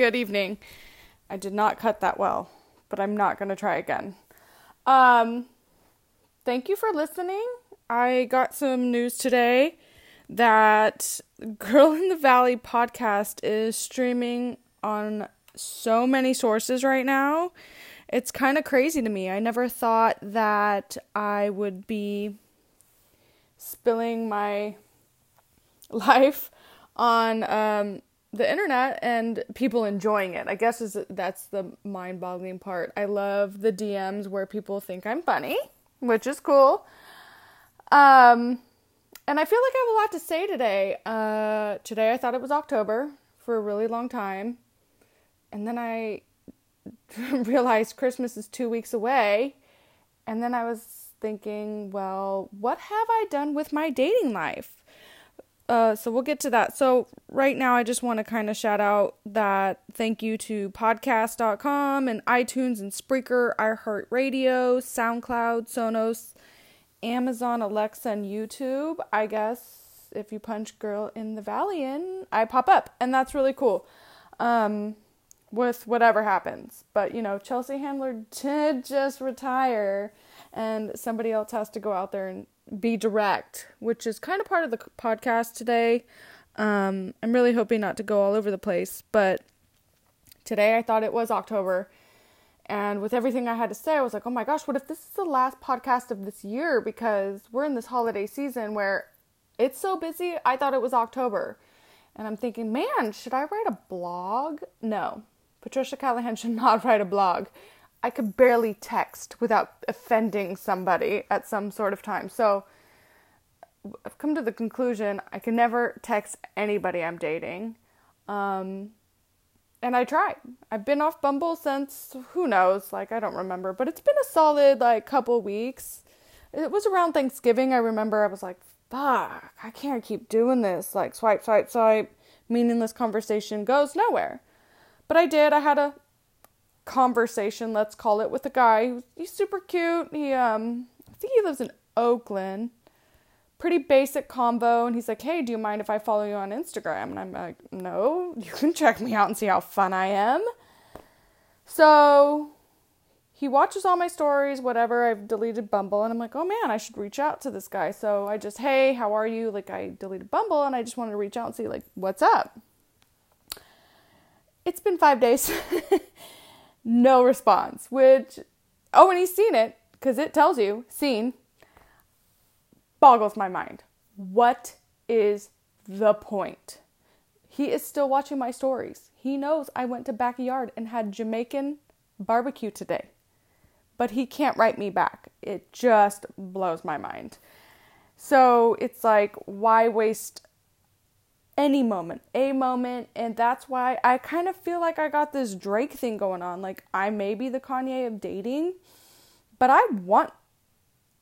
Good evening. I did not cut that well, but I'm not going to try again. Um thank you for listening. I got some news today that Girl in the Valley podcast is streaming on so many sources right now. It's kind of crazy to me. I never thought that I would be spilling my life on um, the internet and people enjoying it. I guess is that's the mind-boggling part. I love the DMs where people think I'm funny, which is cool. Um, and I feel like I have a lot to say today. Uh, today I thought it was October for a really long time, and then I realized Christmas is two weeks away, and then I was thinking, well, what have I done with my dating life? Uh, so we'll get to that. So right now, I just want to kind of shout out that thank you to podcast.com and iTunes and Spreaker, iHeartRadio, SoundCloud, Sonos, Amazon, Alexa, and YouTube. I guess if you punch "Girl in the Valley" in, I pop up, and that's really cool. Um, with whatever happens, but you know, Chelsea Handler did just retire, and somebody else has to go out there and be direct, which is kind of part of the podcast today. Um, I'm really hoping not to go all over the place, but today I thought it was October. And with everything I had to say, I was like, oh my gosh, what if this is the last podcast of this year? Because we're in this holiday season where it's so busy. I thought it was October. And I'm thinking, man, should I write a blog? No. Patricia Callahan should not write a blog. I could barely text without offending somebody at some sort of time. So I've come to the conclusion I can never text anybody I'm dating. Um, and I tried. I've been off Bumble since who knows, like I don't remember, but it's been a solid like couple weeks. It was around Thanksgiving. I remember I was like, "Fuck, I can't keep doing this." Like swipe, swipe, swipe, meaningless conversation goes nowhere. But I did. I had a conversation, let's call it, with a guy. He's super cute. He um I think he lives in Oakland. Pretty basic combo and he's like, "Hey, do you mind if I follow you on Instagram?" And I'm like, "No, you can check me out and see how fun I am." So, he watches all my stories, whatever. I've deleted Bumble and I'm like, "Oh man, I should reach out to this guy." So, I just, "Hey, how are you?" Like I deleted Bumble and I just wanted to reach out and see like, "What's up?" It's been 5 days. no response, which, oh, and he's seen it because it tells you, seen, boggles my mind. What is the point? He is still watching my stories. He knows I went to backyard and had Jamaican barbecue today, but he can't write me back. It just blows my mind. So it's like, why waste any moment, a moment, and that's why I kind of feel like I got this Drake thing going on. Like I may be the Kanye of dating, but I want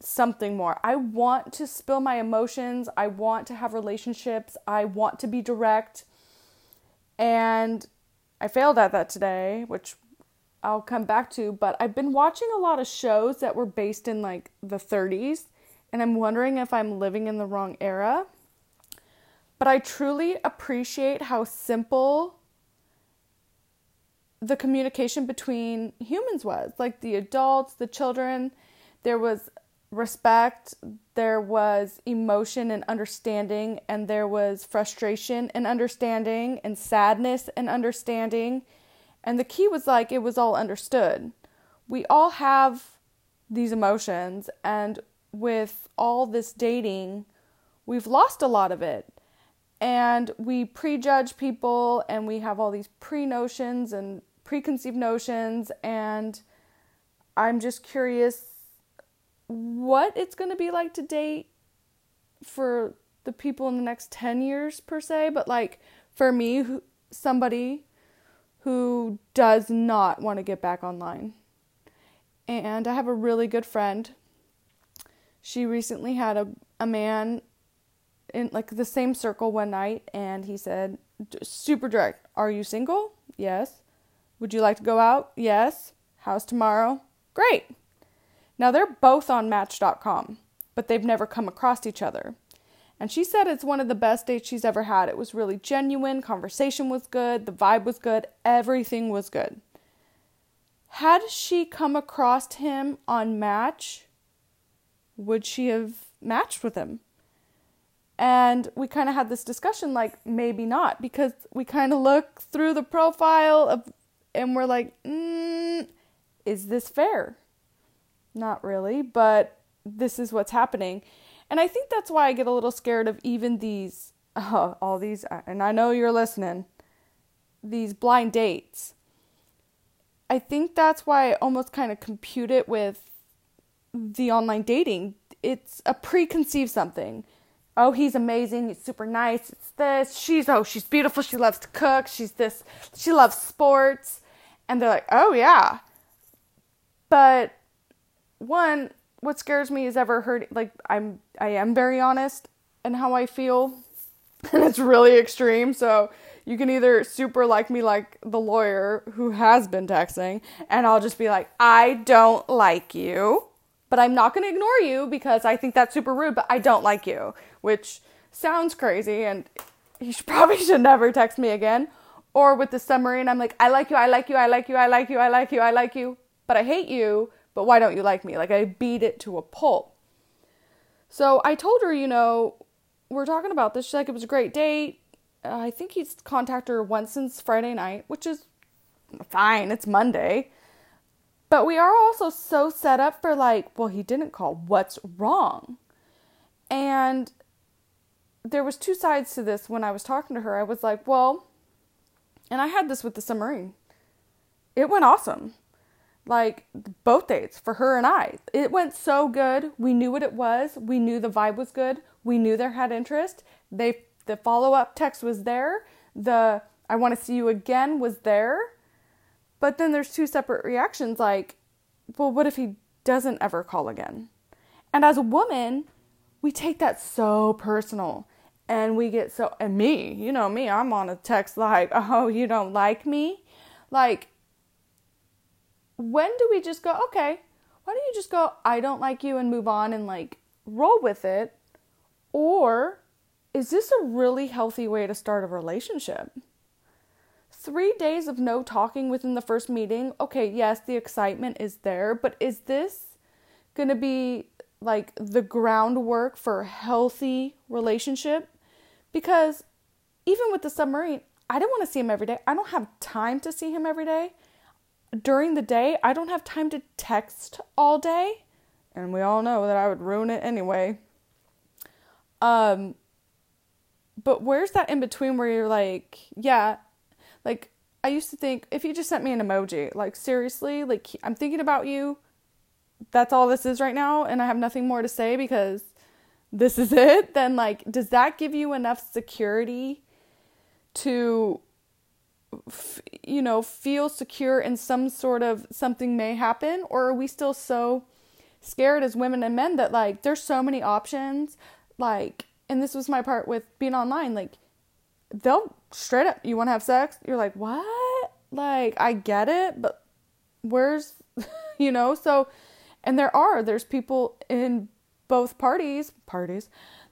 something more. I want to spill my emotions. I want to have relationships. I want to be direct. And I failed at that today, which I'll come back to, but I've been watching a lot of shows that were based in like the 30s, and I'm wondering if I'm living in the wrong era. But I truly appreciate how simple the communication between humans was. Like the adults, the children, there was respect, there was emotion and understanding, and there was frustration and understanding, and sadness and understanding. And the key was like it was all understood. We all have these emotions, and with all this dating, we've lost a lot of it and we prejudge people and we have all these pre notions and preconceived notions and i'm just curious what it's going to be like to date for the people in the next 10 years per se but like for me somebody who does not want to get back online. And i have a really good friend. She recently had a, a man in like the same circle one night and he said super direct are you single yes would you like to go out yes how's tomorrow great now they're both on match.com but they've never come across each other. And she said it's one of the best dates she's ever had. It was really genuine, conversation was good, the vibe was good, everything was good. Had she come across him on Match, would she have matched with him? And we kind of had this discussion like maybe not because we kind of look through the profile of and we're like, mm, is this fair? Not really, but this is what's happening. And I think that's why I get a little scared of even these, uh, all these, and I know you're listening, these blind dates. I think that's why I almost kind of compute it with the online dating. It's a preconceived something. Oh, he's amazing. He's super nice. It's this. She's, oh, she's beautiful. She loves to cook. She's this. She loves sports. And they're like, oh, yeah. But one, what scares me is ever heard like I'm I am very honest in how I feel and it's really extreme so you can either super like me like the lawyer who has been texting and I'll just be like I don't like you but I'm not going to ignore you because I think that's super rude but I don't like you which sounds crazy and he should, probably should never text me again or with the submarine I'm like I like you I like you I like you I like you I like you I like you but I hate you but why don't you like me? Like I beat it to a pulp. So I told her, you know, we're talking about this. She's like, it was a great date. Uh, I think he's contacted her once since Friday night, which is fine. It's Monday. But we are also so set up for like, well, he didn't call. What's wrong? And there was two sides to this when I was talking to her. I was like, well, and I had this with the submarine. It went awesome like both dates for her and I. It went so good. We knew what it was. We knew the vibe was good. We knew there had interest. They the follow-up text was there. The I want to see you again was there. But then there's two separate reactions like, well, what if he doesn't ever call again? And as a woman, we take that so personal. And we get so and me, you know me, I'm on a text like, "Oh, you don't like me?" Like when do we just go, okay, why don't you just go, I don't like you and move on and like roll with it? Or is this a really healthy way to start a relationship? Three days of no talking within the first meeting. Okay, yes, the excitement is there, but is this to be like the groundwork for a healthy relationship? Because even with the submarine, I don't want to see him every day. I don't have time to see him every day during the day, I don't have time to text all day, and we all know that I would ruin it anyway. Um but where's that in between where you're like, yeah, like I used to think if you just sent me an emoji, like seriously, like I'm thinking about you. That's all this is right now and I have nothing more to say because this is it, then like does that give you enough security to f- you know, feel secure in some sort of something may happen? Or are we still so scared as women and men that like there's so many options? Like, and this was my part with being online, like, they'll straight up, you want to have sex? You're like, what? Like, I get it, but where's, you know? So, and there are, there's people in both parties, parties,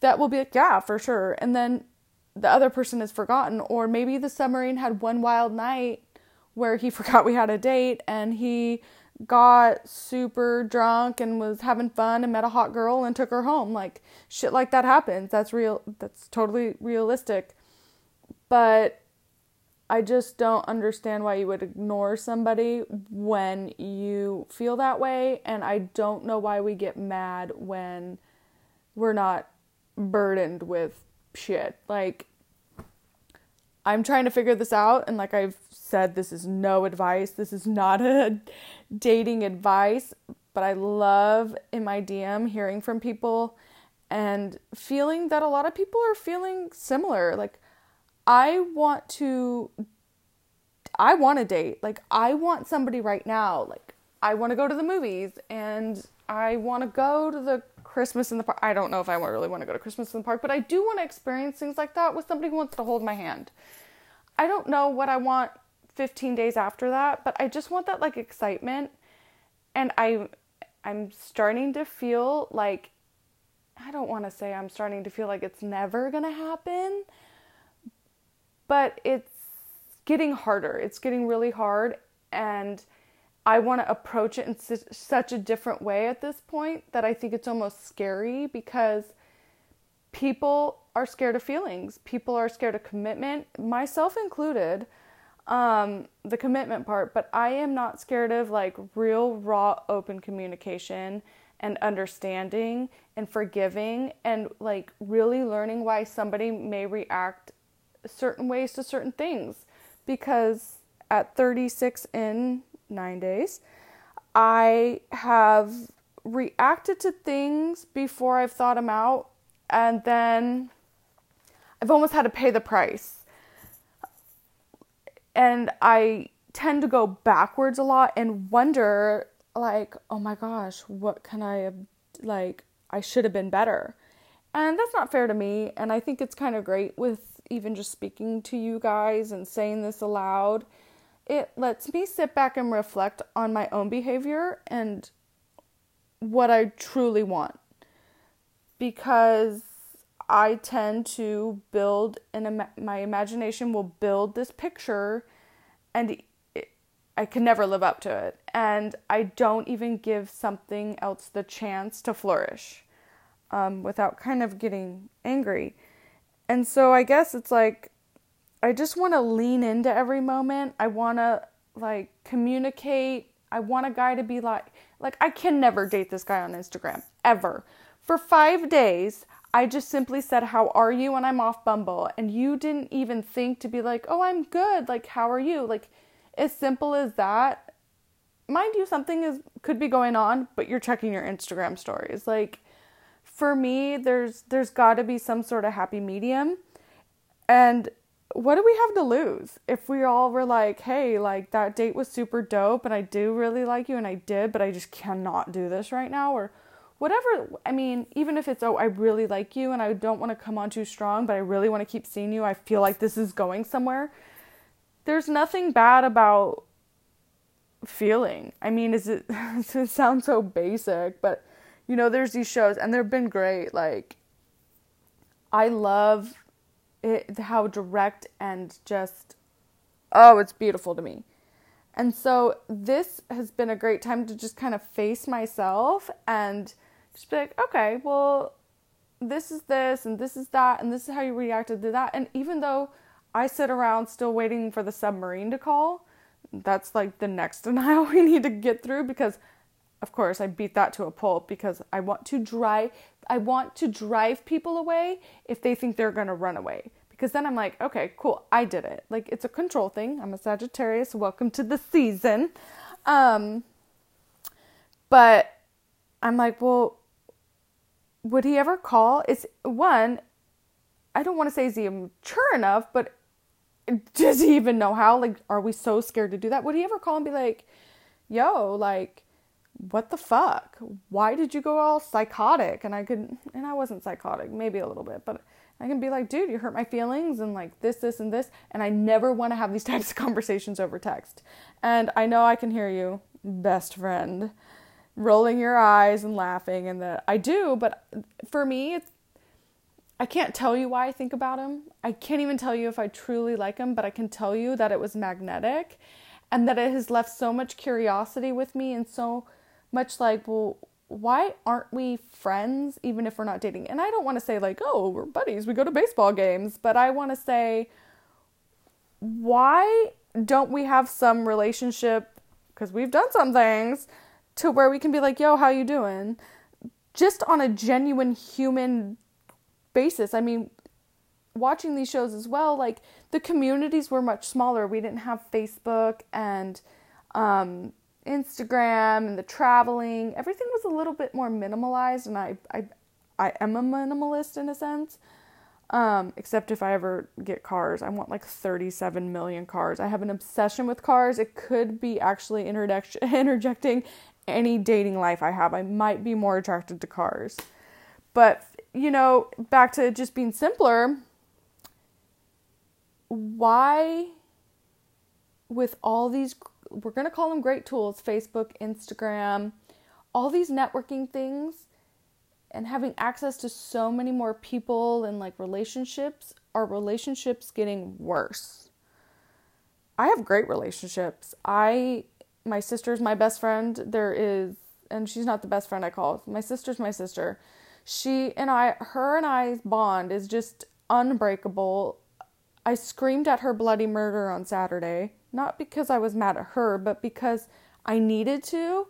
that will be like, yeah, for sure. And then the other person is forgotten or maybe the submarine had one wild night where he forgot we had a date and he got super drunk and was having fun and met a hot girl and took her home. Like shit like that happens. That's real that's totally realistic. But I just don't understand why you would ignore somebody when you feel that way and I don't know why we get mad when we're not burdened with shit. Like, I'm trying to figure this out, and like I've said, this is no advice. This is not a dating advice, but I love in my DM hearing from people and feeling that a lot of people are feeling similar. Like, I want to, I want a date. Like, I want somebody right now. Like, I want to go to the movies and I want to go to the Christmas in the park. I don't know if I really want to go to Christmas in the park, but I do want to experience things like that with somebody who wants to hold my hand. I don't know what I want 15 days after that, but I just want that like excitement. And I I'm starting to feel like I don't want to say I'm starting to feel like it's never going to happen, but it's getting harder. It's getting really hard and I want to approach it in such a different way at this point that I think it's almost scary because people are scared of feelings. People are scared of commitment, myself included. Um, the commitment part, but I am not scared of like real, raw, open communication and understanding and forgiving and like really learning why somebody may react certain ways to certain things. Because at 36 in nine days, I have reacted to things before I've thought them out, and then I've almost had to pay the price. And I tend to go backwards a lot and wonder, like, oh my gosh, what can I have, like, I should have been better. And that's not fair to me. And I think it's kind of great with even just speaking to you guys and saying this aloud it lets me sit back and reflect on my own behavior and what I truly want. Because I tend to build, and my imagination will build this picture, and I can never live up to it. And I don't even give something else the chance to flourish um, without kind of getting angry. And so I guess it's like I just want to lean into every moment. I want to like communicate. I want a guy to be like like I can never date this guy on Instagram ever. For 5 days, I just simply said, "How are you?" when I'm off Bumble, and you didn't even think to be like, "Oh, I'm good." Like, "How are you?" Like as simple as that. Mind you, something is could be going on, but you're checking your Instagram stories. Like for me, there's there's got to be some sort of happy medium. And what do we have to lose if we all were like, hey, like that date was super dope and I do really like you and I did, but I just cannot do this right now or whatever. I mean, even if it's, oh, I really like you and I don't want to come on too strong, but I really want to keep seeing you, I feel like this is going somewhere. There's nothing bad about feeling. I mean, is it, it sounds so basic, but you know, there's these shows and they've been great. Like, I love it, how direct and just oh, it's beautiful to me. And so this has been a great time to just kind of face myself and just be like, okay, well, this is this and this is that and this is how you reacted to that. And even though I sit around still waiting for the submarine to call, that's like the next denial we need to get through because of course I beat that to a pulp because I want to drive I want to drive people away if they think they're going to run away. Because then I'm like, okay, cool, I did it. Like it's a control thing. I'm a Sagittarius. Welcome to the season. Um, but I'm like, well, would he ever call? It's one, I don't want to say is he mature enough, but does he even know how? Like, are we so scared to do that? Would he ever call and be like, yo, like, what the fuck? Why did you go all psychotic? And I could, and I wasn't psychotic, maybe a little bit, but I can be like, dude, you hurt my feelings and like this, this, and this. And I never want to have these types of conversations over text. And I know I can hear you, best friend, rolling your eyes and laughing. And that I do, but for me, it's, I can't tell you why I think about him. I can't even tell you if I truly like him, but I can tell you that it was magnetic and that it has left so much curiosity with me and so much like, well, why aren't we friends even if we're not dating? And I don't want to say like, oh, we're buddies, we go to baseball games, but I want to say why don't we have some relationship because we've done some things to where we can be like, "Yo, how you doing?" just on a genuine human basis. I mean, watching these shows as well, like the communities were much smaller. We didn't have Facebook and um, Instagram and the traveling, everything was a little bit more minimalized, and I I I am a minimalist in a sense. Um, except if I ever get cars, I want like 37 million cars. I have an obsession with cars. It could be actually interject- interjecting any dating life I have. I might be more attracted to cars. But, you know, back to just being simpler, why, with all these we're going to call them great tools Facebook, Instagram, all these networking things. and having access to so many more people and like relationships, are relationships getting worse? I have great relationships. I my sister's my best friend. There is and she's not the best friend I call. My sister's my sister. She and I her and I's bond is just unbreakable. I screamed at her bloody murder on Saturday, not because I was mad at her, but because I needed to.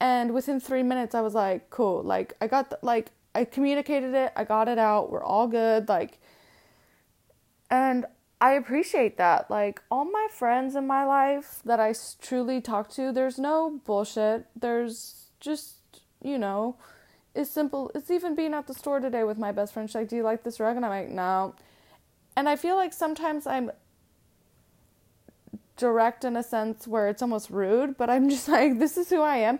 And within 3 minutes I was like, "Cool. Like I got the, like I communicated it. I got it out. We're all good." Like and I appreciate that. Like all my friends in my life that I truly talk to, there's no bullshit. There's just, you know, it's simple. It's even being at the store today with my best friend. She's like, "Do you like this rug?" And I'm like, "No." And I feel like sometimes I'm direct in a sense where it's almost rude, but I'm just like, "This is who I am."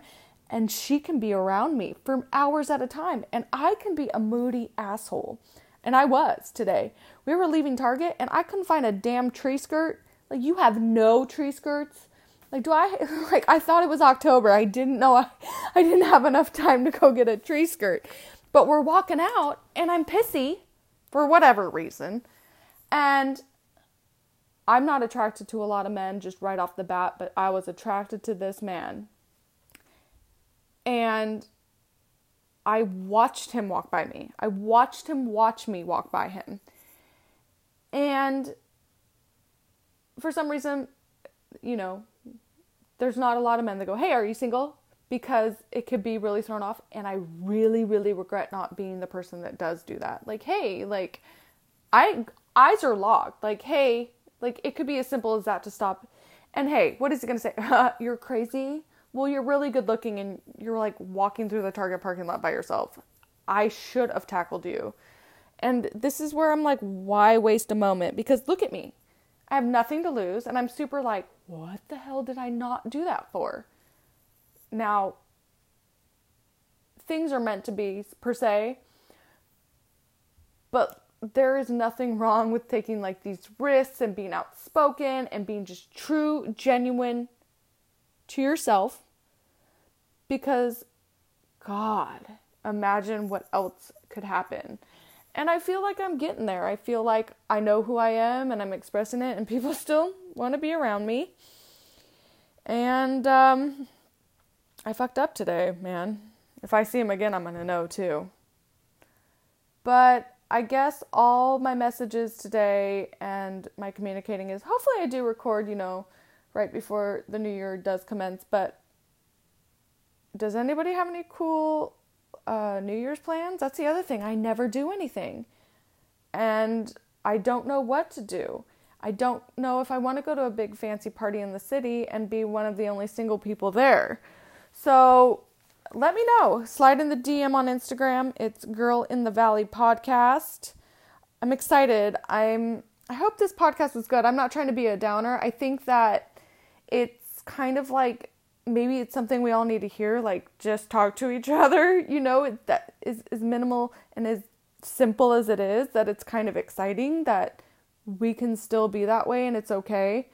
And she can be around me for hours at a time, and I can be a moody asshole. And I was today. We were leaving Target and I couldn't find a damn tree skirt. Like, you have no tree skirts? Like, do I, like, I thought it was October. I didn't know I, I didn't have enough time to go get a tree skirt. But we're walking out and I'm pissy for whatever reason. And I'm not attracted to a lot of men just right off the bat, but I was attracted to this man. And I watched him walk by me. I watched him watch me walk by him. And for some reason, you know, there's not a lot of men that go, Hey, are you single? Because it could be really thrown off. And I really, really regret not being the person that does do that. Like, hey, like, I eyes are locked. Like, hey, like it could be as simple as that to stop. And hey, what is he gonna say? You're crazy well, you're really good looking and you're like walking through the Target parking lot by yourself. I should have tackled you. And this is where I'm like, why waste a moment? Because look at me. I have nothing to lose. And I'm super like, what the hell did I not do that for? Now, things are meant to be per se, but there is nothing wrong with taking like these risks and being outspoken and being just true, genuine to yourself because God, imagine what else could happen. And I feel like I'm getting there. I feel like I know who I am and I'm expressing it, and people still want to be around me. And um, I fucked up today, man. If I see him again, I'm going to know too. But I guess all my messages today and my communicating is hopefully I do record, you know, right before the new year does commence. But does anybody have any cool uh, New Year's plans? That's the other thing. I never do anything. And I don't know what to do. I don't know if I want to go to a big fancy party in the city and be one of the only single people there. So let me know. Slide in the DM on Instagram. It's Girl in the Valley podcast. I'm excited. I'm I hope this podcast was good. I'm not trying to be a downer. I think that it's kind of like maybe it's something we all need to hear like just talk to each other you know it, that is as minimal and as simple as it is that it's kind of exciting that we can still be that way and it's okay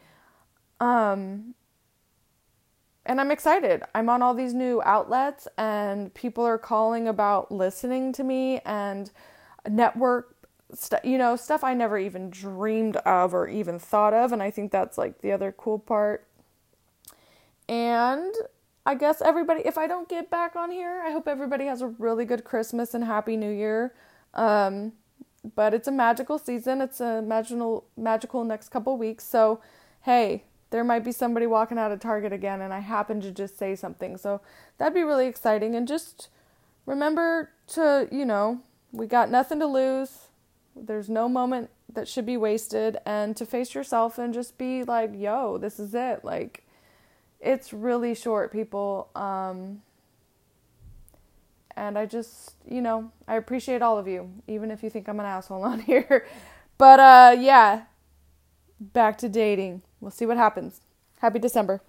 um and I'm excited. I'm on all these new outlets and people are calling about listening to me and network stuff, you know, stuff I never even dreamed of or even thought of. And I think that's like the other cool part. And I guess everybody, if I don't get back on here, I hope everybody has a really good Christmas and Happy New Year. Um, but it's a magical season. It's a magical, magical next couple weeks. So, hey, there might be somebody walking out of Target again, and I happen to just say something. So that'd be really exciting. And just remember to, you know, we got nothing to lose. There's no moment that should be wasted, and to face yourself and just be like, yo, this is it. Like, it's really short, people. Um, and I just, you know, I appreciate all of you, even if you think I'm an asshole on here. But uh, yeah, back to dating. We'll see what happens. Happy December.